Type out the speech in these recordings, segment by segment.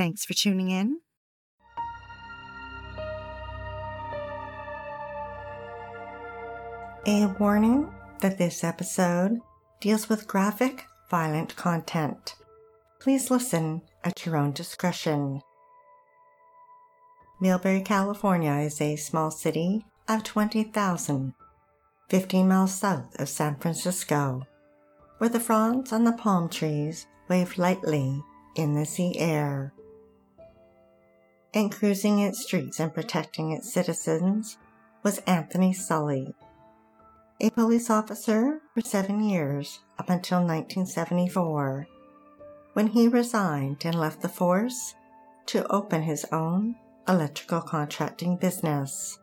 Thanks for tuning in. A warning that this episode deals with graphic, violent content. Please listen at your own discretion. Millbrae, California is a small city of 20,000, 15 miles south of San Francisco, where the fronds on the palm trees wave lightly in the sea air and cruising its streets and protecting its citizens was Anthony Sully, a police officer for seven years up until 1974, when he resigned and left the force to open his own electrical contracting business.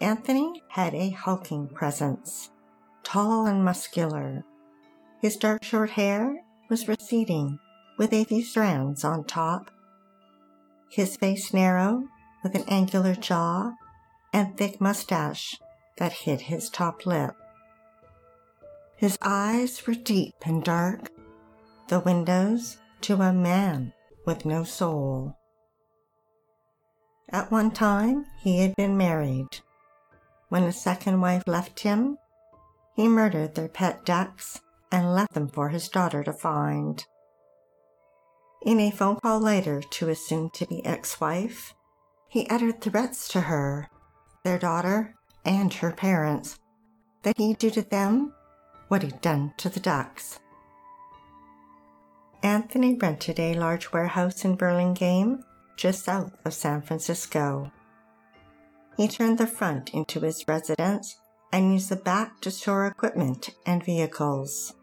Anthony had a hulking presence, tall and muscular. His dark short hair was receding with a few strands on top his face narrow, with an angular jaw and thick mustache that hid his top lip. His eyes were deep and dark, the windows to a man with no soul. At one time, he had been married. When a second wife left him, he murdered their pet ducks and left them for his daughter to find. In a phone call later to his soon to be ex wife, he uttered threats to her, their daughter, and her parents that he'd do to them what he'd done to the ducks. Anthony rented a large warehouse in Burlingame, just south of San Francisco. He turned the front into his residence and used the back to store equipment and vehicles.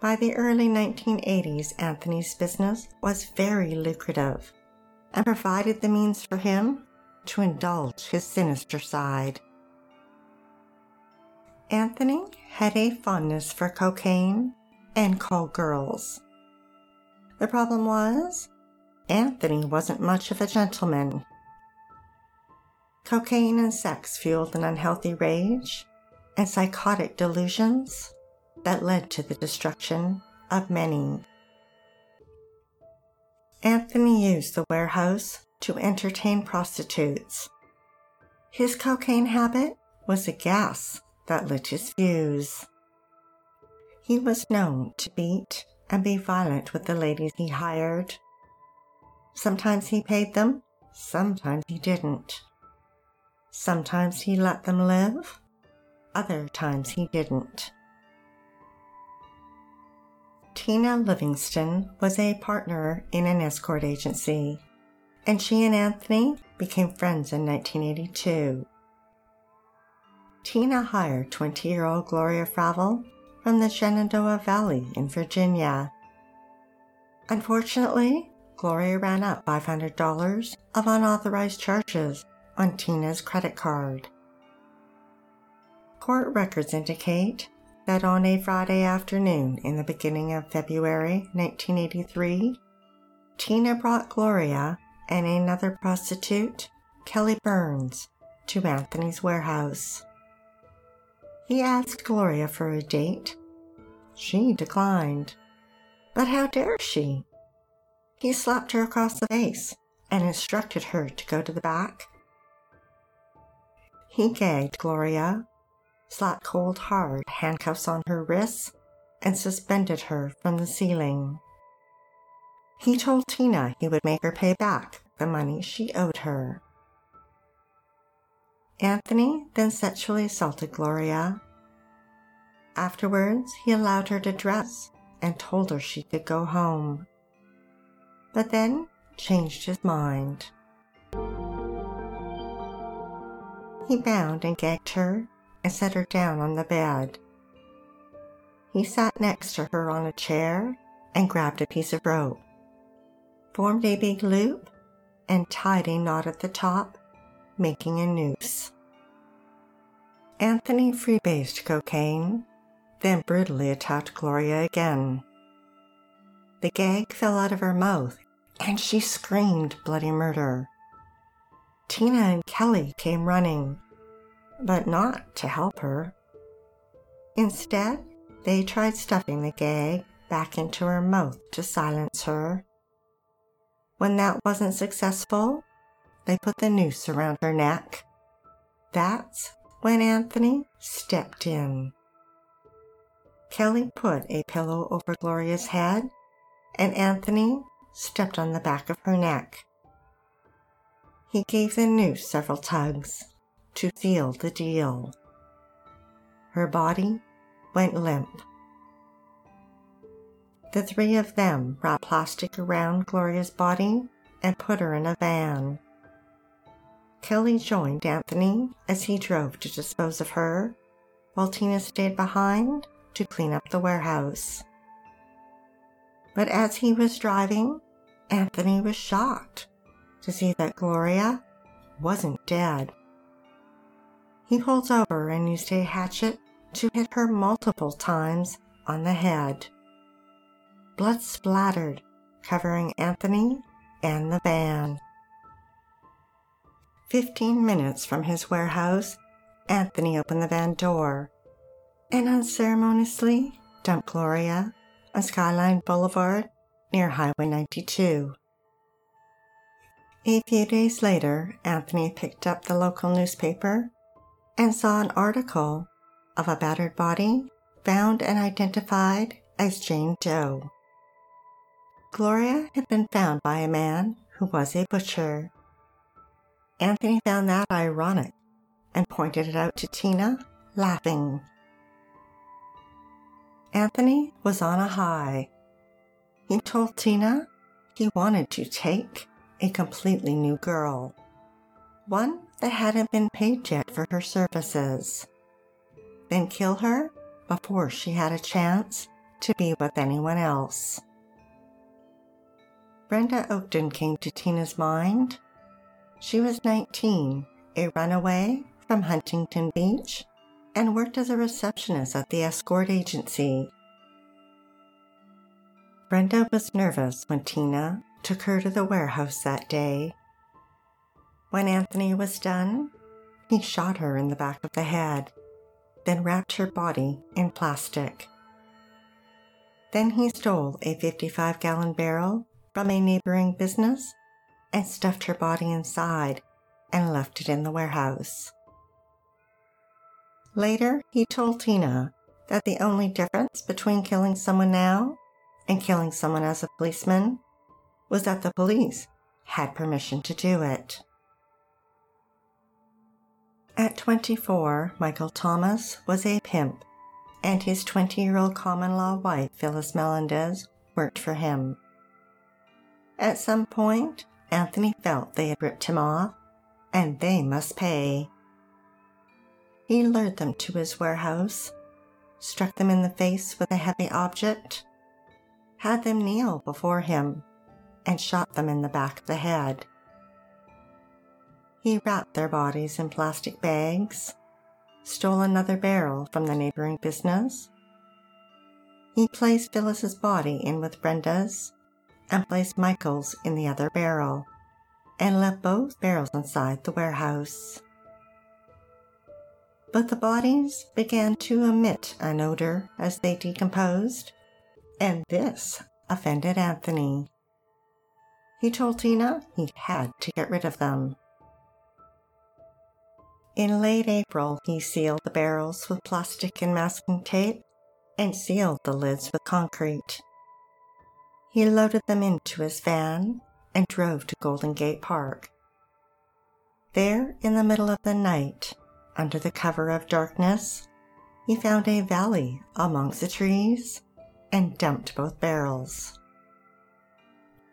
By the early 1980s, Anthony's business was very lucrative and provided the means for him to indulge his sinister side. Anthony had a fondness for cocaine and call girls. The problem was, Anthony wasn't much of a gentleman. Cocaine and sex fueled an unhealthy rage and psychotic delusions that led to the destruction of many. Anthony used the warehouse to entertain prostitutes. His cocaine habit was a gas that lit his fuse. He was known to beat and be violent with the ladies he hired. Sometimes he paid them, sometimes he didn't. Sometimes he let them live, other times he didn't. Tina Livingston was a partner in an escort agency, and she and Anthony became friends in 1982. Tina hired 20 year old Gloria Fravel from the Shenandoah Valley in Virginia. Unfortunately, Gloria ran up $500 of unauthorized charges on Tina's credit card. Court records indicate that on a Friday afternoon in the beginning of February 1983, Tina brought Gloria and another prostitute, Kelly Burns, to Anthony's warehouse. He asked Gloria for a date. She declined. But how dare she? He slapped her across the face and instructed her to go to the back. He gagged Gloria slapped cold hard handcuffs on her wrists, and suspended her from the ceiling. He told Tina he would make her pay back the money she owed her. Anthony then sexually assaulted Gloria. Afterwards, he allowed her to dress and told her she could go home. But then changed his mind. He bound and gagged her and set her down on the bed. He sat next to her on a chair and grabbed a piece of rope, formed a big loop, and tied a knot at the top, making a noose. Anthony freebased cocaine, then brutally attacked Gloria again. The gag fell out of her mouth and she screamed bloody murder. Tina and Kelly came running, but not to help her. Instead, they tried stuffing the gag back into her mouth to silence her. When that wasn't successful, they put the noose around her neck. That's when Anthony stepped in. Kelly put a pillow over Gloria's head, and Anthony stepped on the back of her neck. He gave the noose several tugs to seal the deal. Her body went limp. The three of them wrapped plastic around Gloria's body and put her in a van. Kelly joined Anthony as he drove to dispose of her, while Tina stayed behind to clean up the warehouse. But as he was driving, Anthony was shocked to see that Gloria wasn't dead. He holds over and used a hatchet to hit her multiple times on the head. Blood splattered, covering Anthony and the van. Fifteen minutes from his warehouse, Anthony opened the van door and unceremoniously dumped Gloria on Skyline Boulevard near Highway 92. A few days later, Anthony picked up the local newspaper and saw an article of a battered body found and identified as Jane Doe. Gloria had been found by a man who was a butcher. Anthony found that ironic and pointed it out to Tina, laughing. Anthony was on a high. He told Tina he wanted to take a completely new girl, one that hadn't been paid yet for her services, then kill her before she had a chance to be with anyone else. Brenda Oakton came to Tina's mind. She was 19, a runaway from Huntington Beach, and worked as a receptionist at the escort agency. Brenda was nervous when Tina took her to the warehouse that day. When Anthony was done, he shot her in the back of the head, then wrapped her body in plastic. Then he stole a 55 gallon barrel from a neighboring business and stuffed her body inside and left it in the warehouse. Later, he told Tina that the only difference between killing someone now and killing someone as a policeman was that the police had permission to do it. At 24, Michael Thomas was a pimp, and his 20 year old common law wife, Phyllis Melendez, worked for him. At some point, Anthony felt they had ripped him off, and they must pay. He lured them to his warehouse, struck them in the face with a heavy object, had them kneel before him, and shot them in the back of the head. He wrapped their bodies in plastic bags, stole another barrel from the neighboring business. He placed Phyllis's body in with Brenda's and placed Michael's in the other barrel and left both barrels inside the warehouse. But the bodies began to emit an odor as they decomposed, and this offended Anthony. He told Tina he had to get rid of them. In late April, he sealed the barrels with plastic and masking tape and sealed the lids with concrete. He loaded them into his van and drove to Golden Gate Park. There, in the middle of the night, under the cover of darkness, he found a valley amongst the trees and dumped both barrels.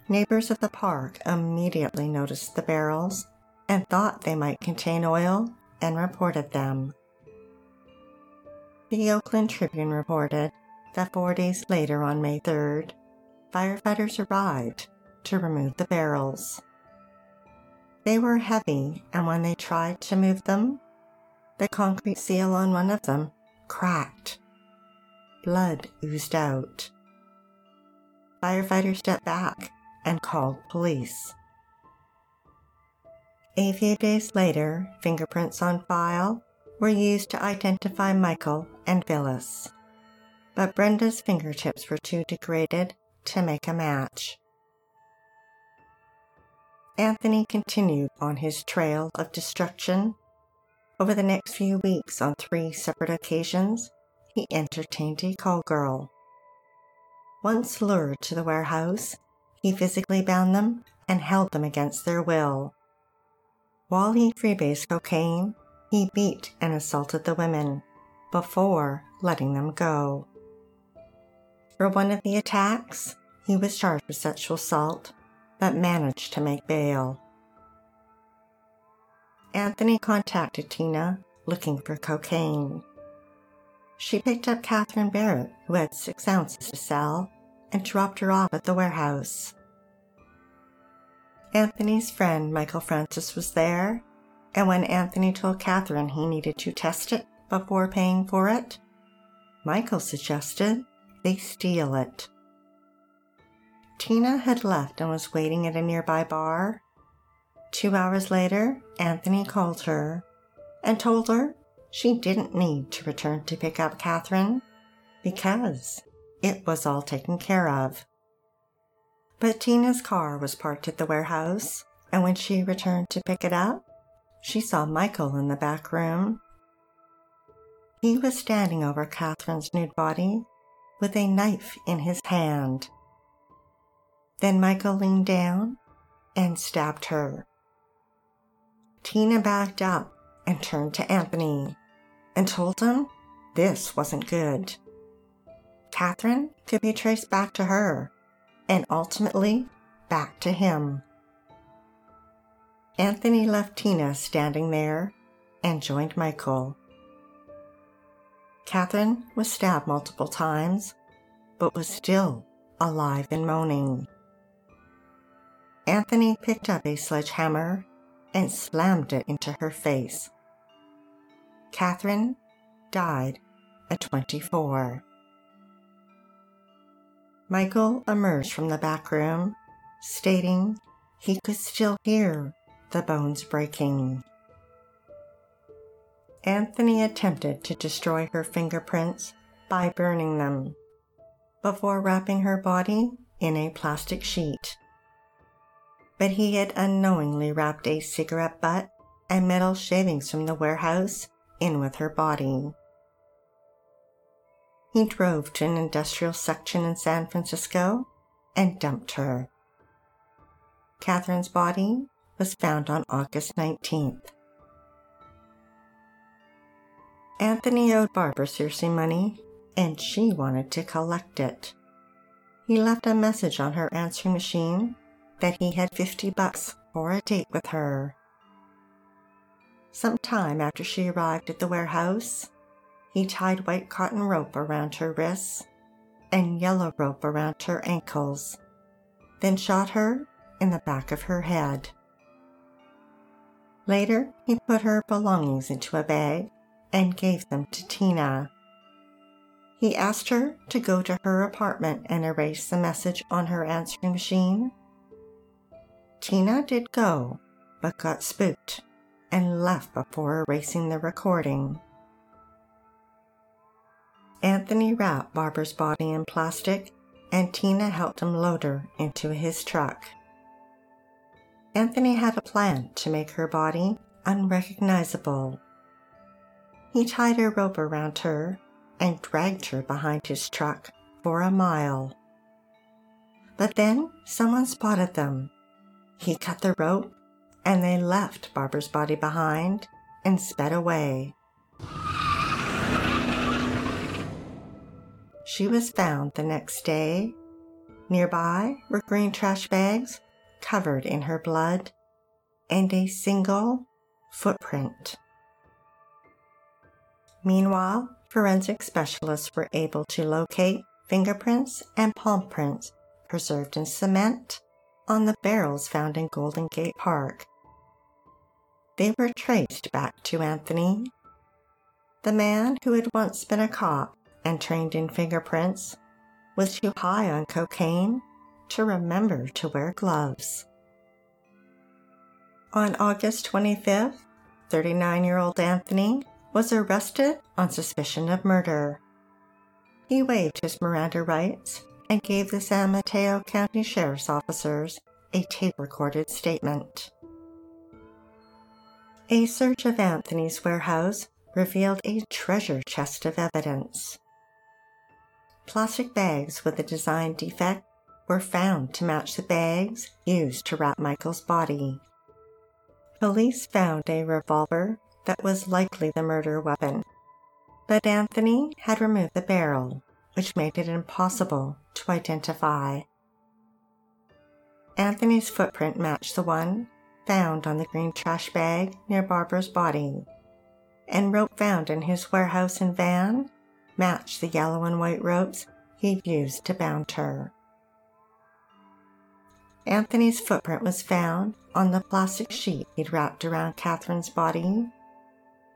Neighbors of the park immediately noticed the barrels and thought they might contain oil and reported them. The Oakland Tribune reported that four days later, on May 3rd, firefighters arrived to remove the barrels. They were heavy, and when they tried to move them, the concrete seal on one of them cracked. Blood oozed out. Firefighters stepped back and called police. A few days later, fingerprints on file were used to identify Michael and Phyllis, but Brenda's fingertips were too degraded to make a match. Anthony continued on his trail of destruction. Over the next few weeks, on three separate occasions, he entertained a call girl. Once lured to the warehouse, he physically bound them and held them against their will. While he freebased cocaine, he beat and assaulted the women before letting them go. For one of the attacks, he was charged with sexual assault but managed to make bail. Anthony contacted Tina looking for cocaine. She picked up Catherine Barrett, who had six ounces to sell, and dropped her off at the warehouse. Anthony's friend Michael Francis was there, and when Anthony told Catherine he needed to test it before paying for it, Michael suggested they steal it. Tina had left and was waiting at a nearby bar. Two hours later, Anthony called her and told her she didn't need to return to pick up Catherine because it was all taken care of. But Tina's car was parked at the warehouse, and when she returned to pick it up, she saw Michael in the back room. He was standing over Catherine's nude body with a knife in his hand. Then Michael leaned down and stabbed her. Tina backed up and turned to Anthony and told him this wasn't good. Catherine could be traced back to her and ultimately back to him. Anthony left Tina standing there and joined Michael. Catherine was stabbed multiple times, but was still alive and moaning. Anthony picked up a sledgehammer and slammed it into her face. Catherine died at 24. Michael emerged from the back room, stating he could still hear the bones breaking. Anthony attempted to destroy her fingerprints by burning them before wrapping her body in a plastic sheet but he had unknowingly wrapped a cigarette butt and metal shavings from the warehouse in with her body. He drove to an industrial section in San Francisco and dumped her. Catherine's body was found on August 19th. Anthony owed Barbara Searcy money, and she wanted to collect it. He left a message on her answering machine that he had 50 bucks for a date with her. Some time after she arrived at the warehouse, he tied white cotton rope around her wrists and yellow rope around her ankles, then shot her in the back of her head. Later, he put her belongings into a bag and gave them to Tina. He asked her to go to her apartment and erase the message on her answering machine Tina did go, but got spooked and left before erasing the recording. Anthony wrapped Barbara's body in plastic and Tina helped him load her into his truck. Anthony had a plan to make her body unrecognizable. He tied a rope around her and dragged her behind his truck for a mile. But then someone spotted them he cut the rope, and they left Barbara's body behind and sped away. She was found the next day. Nearby were green trash bags covered in her blood and a single footprint. Meanwhile, forensic specialists were able to locate fingerprints and palm prints preserved in cement on the barrels found in Golden Gate Park. They were traced back to Anthony, the man who had once been a cop and trained in fingerprints was too high on cocaine to remember to wear gloves. On August 25th, 39 year old Anthony was arrested on suspicion of murder. He waived his Miranda rights and gave the San Mateo County Sheriff's officers a tape recorded statement. A search of Anthony's warehouse revealed a treasure chest of evidence. Plastic bags with a design defect were found to match the bags used to wrap Michael's body. Police found a revolver that was likely the murder weapon, but Anthony had removed the barrel, which made it impossible to identify. Anthony's footprint matched the one found on the green trash bag near Barbara's body, and rope found in his warehouse and van matched the yellow and white ropes he'd used to bound her. Anthony's footprint was found on the plastic sheet he'd wrapped around Catherine's body,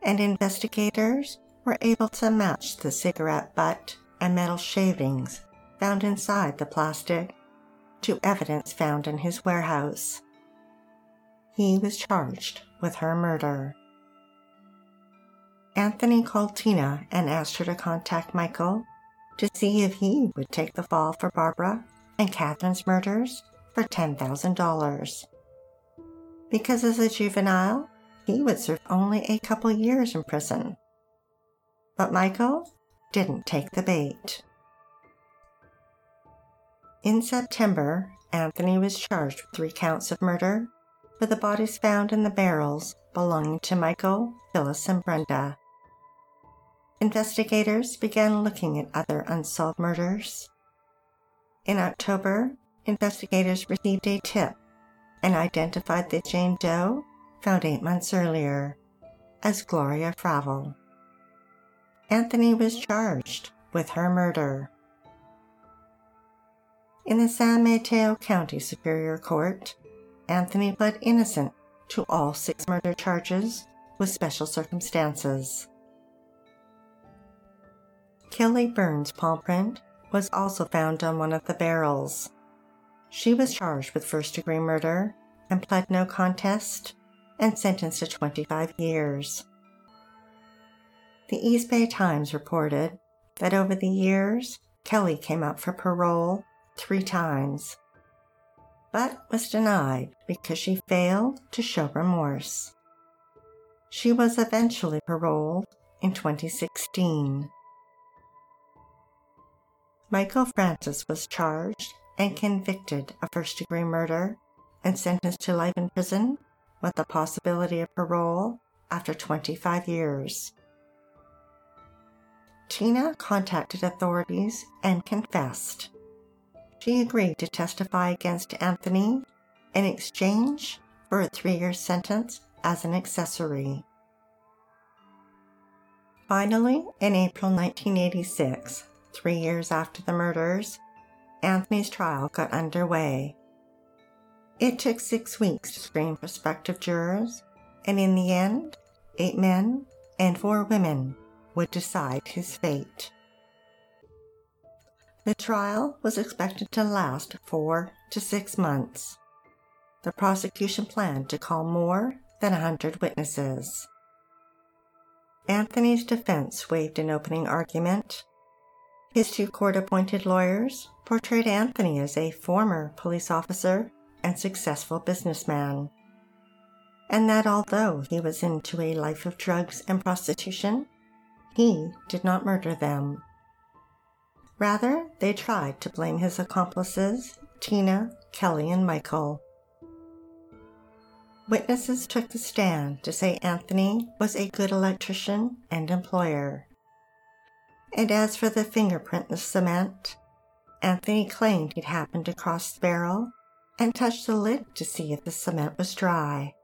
and investigators were able to match the cigarette butt and metal shavings found inside the plastic to evidence found in his warehouse. He was charged with her murder. Anthony called Tina and asked her to contact Michael to see if he would take the fall for Barbara and Catherine's murders for $10,000. Because as a juvenile, he would serve only a couple years in prison. But Michael didn't take the bait. In September, Anthony was charged with three counts of murder for the bodies found in the barrels belonging to Michael, Phyllis, and Brenda. Investigators began looking at other unsolved murders. In October, investigators received a tip and identified the Jane Doe found eight months earlier as Gloria Fravel. Anthony was charged with her murder. In the San Mateo County Superior Court, Anthony pled innocent to all six murder charges with special circumstances. Kelly Burns' palm print was also found on one of the barrels. She was charged with first degree murder and pled no contest and sentenced to 25 years. The East Bay Times reported that over the years, Kelly came up for parole three times, but was denied because she failed to show remorse. She was eventually paroled in 2016. Michael Francis was charged and convicted of first degree murder and sentenced to life in prison with the possibility of parole after 25 years. Tina contacted authorities and confessed. She agreed to testify against Anthony in exchange for a three year sentence as an accessory. Finally, in April 1986, three years after the murders, Anthony's trial got underway. It took six weeks to screen prospective jurors, and in the end, eight men and four women would decide his fate. The trial was expected to last four to six months. The prosecution planned to call more than a hundred witnesses. Anthony's defense waived an opening argument. His two court appointed lawyers portrayed Anthony as a former police officer and successful businessman. And that although he was into a life of drugs and prostitution, he did not murder them. Rather, they tried to blame his accomplices, Tina, Kelly, and Michael. Witnesses took the stand to say Anthony was a good electrician and employer. And as for the fingerprint in the cement, Anthony claimed he'd happened to cross the barrel and touch the lid to see if the cement was dry.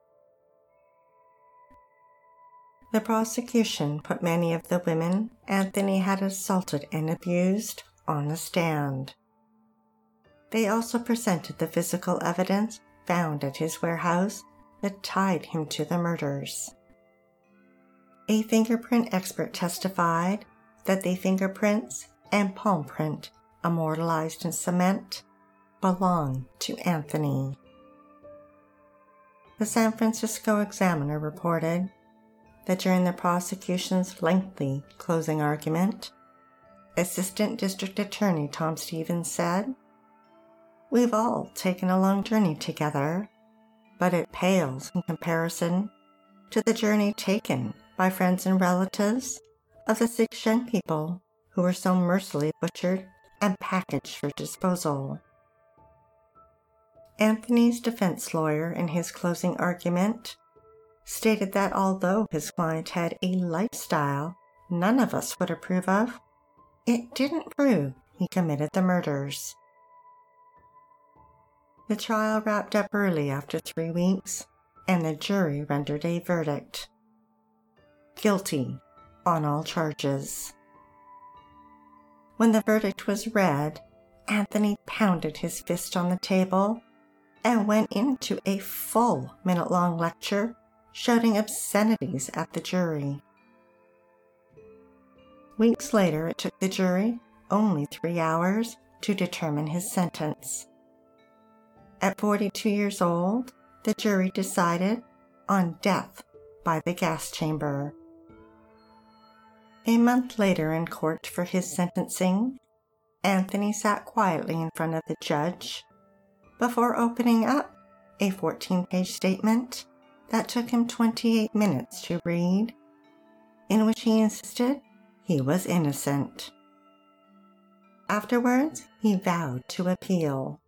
The prosecution put many of the women Anthony had assaulted and abused on the stand. They also presented the physical evidence found at his warehouse that tied him to the murders. A fingerprint expert testified that the fingerprints and palm print immortalized in cement belong to Anthony. The San Francisco Examiner reported that during the prosecution's lengthy closing argument, Assistant District Attorney Tom Stevens said, We've all taken a long journey together, but it pales in comparison to the journey taken by friends and relatives of the six young people who were so mercilessly butchered and packaged for disposal. Anthony's defense lawyer, in his closing argument, stated that although his client had a lifestyle none of us would approve of, it didn't prove he committed the murders. The trial wrapped up early after three weeks, and the jury rendered a verdict guilty on all charges. When the verdict was read, Anthony pounded his fist on the table and went into a full minute long lecture shouting obscenities at the jury. Weeks later, it took the jury only three hours to determine his sentence. At 42 years old, the jury decided on death by the gas chamber. A month later, in court for his sentencing, Anthony sat quietly in front of the judge before opening up a 14 page statement that took him 28 minutes to read, in which he insisted he was innocent. Afterwards, he vowed to appeal.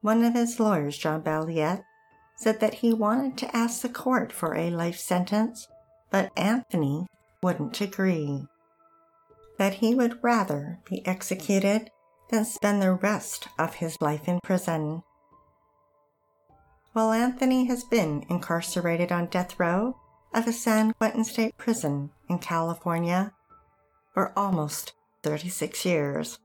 One of his lawyers, John Balliet, said that he wanted to ask the court for a life sentence, but Anthony wouldn't agree. That he would rather be executed than spend the rest of his life in prison. While Anthony has been incarcerated on death row at the San Quentin State Prison in California for almost 36 years.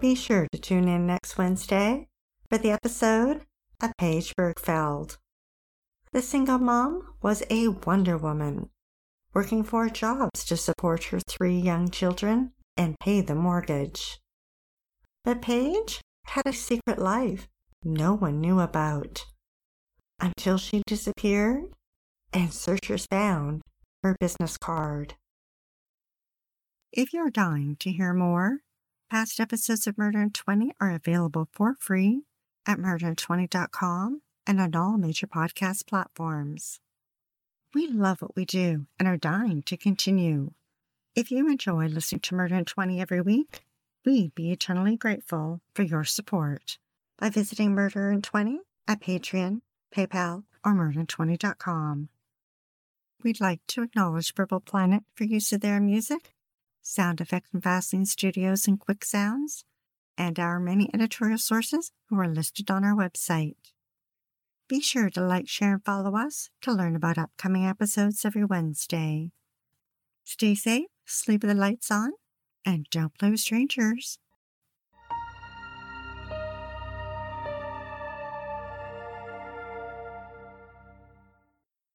Be sure to tune in next Wednesday for the episode of Paige Birgfeld. The single mom was a Wonder Woman, working four jobs to support her three young children and pay the mortgage. But Paige had a secret life no one knew about until she disappeared and searchers found her business card. If you're dying to hear more, Past episodes of Murder in 20 are available for free at murderin20.com and on all major podcast platforms. We love what we do and are dying to continue. If you enjoy listening to Murder in 20 every week, we'd be eternally grateful for your support by visiting Murder in 20 at Patreon, PayPal, or murderin20.com. We'd like to acknowledge Purple Planet for use of their music Sound Effects from Vaseline Studios and Quick Sounds, and our many editorial sources who are listed on our website. Be sure to like, share, and follow us to learn about upcoming episodes every Wednesday. Stay safe, sleep with the lights on, and don't play with strangers.